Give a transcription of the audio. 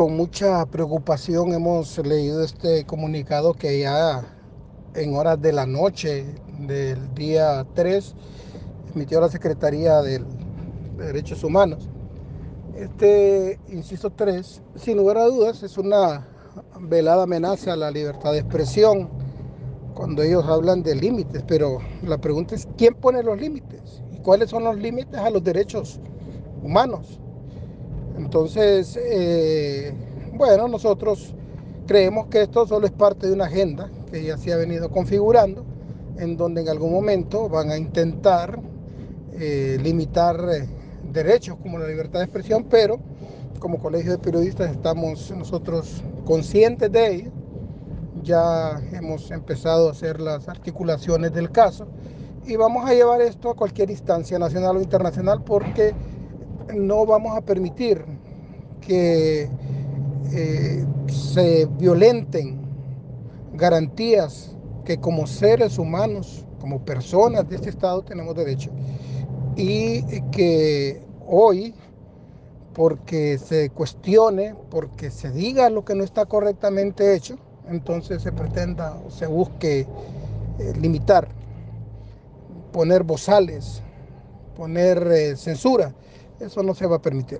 con mucha preocupación hemos leído este comunicado que ya en horas de la noche del día 3 emitió la Secretaría de Derechos Humanos. Este inciso 3, sin lugar a dudas, es una velada amenaza a la libertad de expresión cuando ellos hablan de límites, pero la pregunta es, ¿quién pone los límites? ¿Y cuáles son los límites a los derechos humanos? Entonces, eh, bueno, nosotros creemos que esto solo es parte de una agenda que ya se ha venido configurando, en donde en algún momento van a intentar eh, limitar eh, derechos como la libertad de expresión, pero como colegio de periodistas estamos nosotros conscientes de ello. Ya hemos empezado a hacer las articulaciones del caso y vamos a llevar esto a cualquier instancia nacional o internacional porque no vamos a permitir que eh, se violenten garantías que como seres humanos, como personas de este Estado tenemos derecho. Y que hoy, porque se cuestione, porque se diga lo que no está correctamente hecho, entonces se pretenda o se busque eh, limitar, poner bozales, poner eh, censura. Eso no se va a permitir.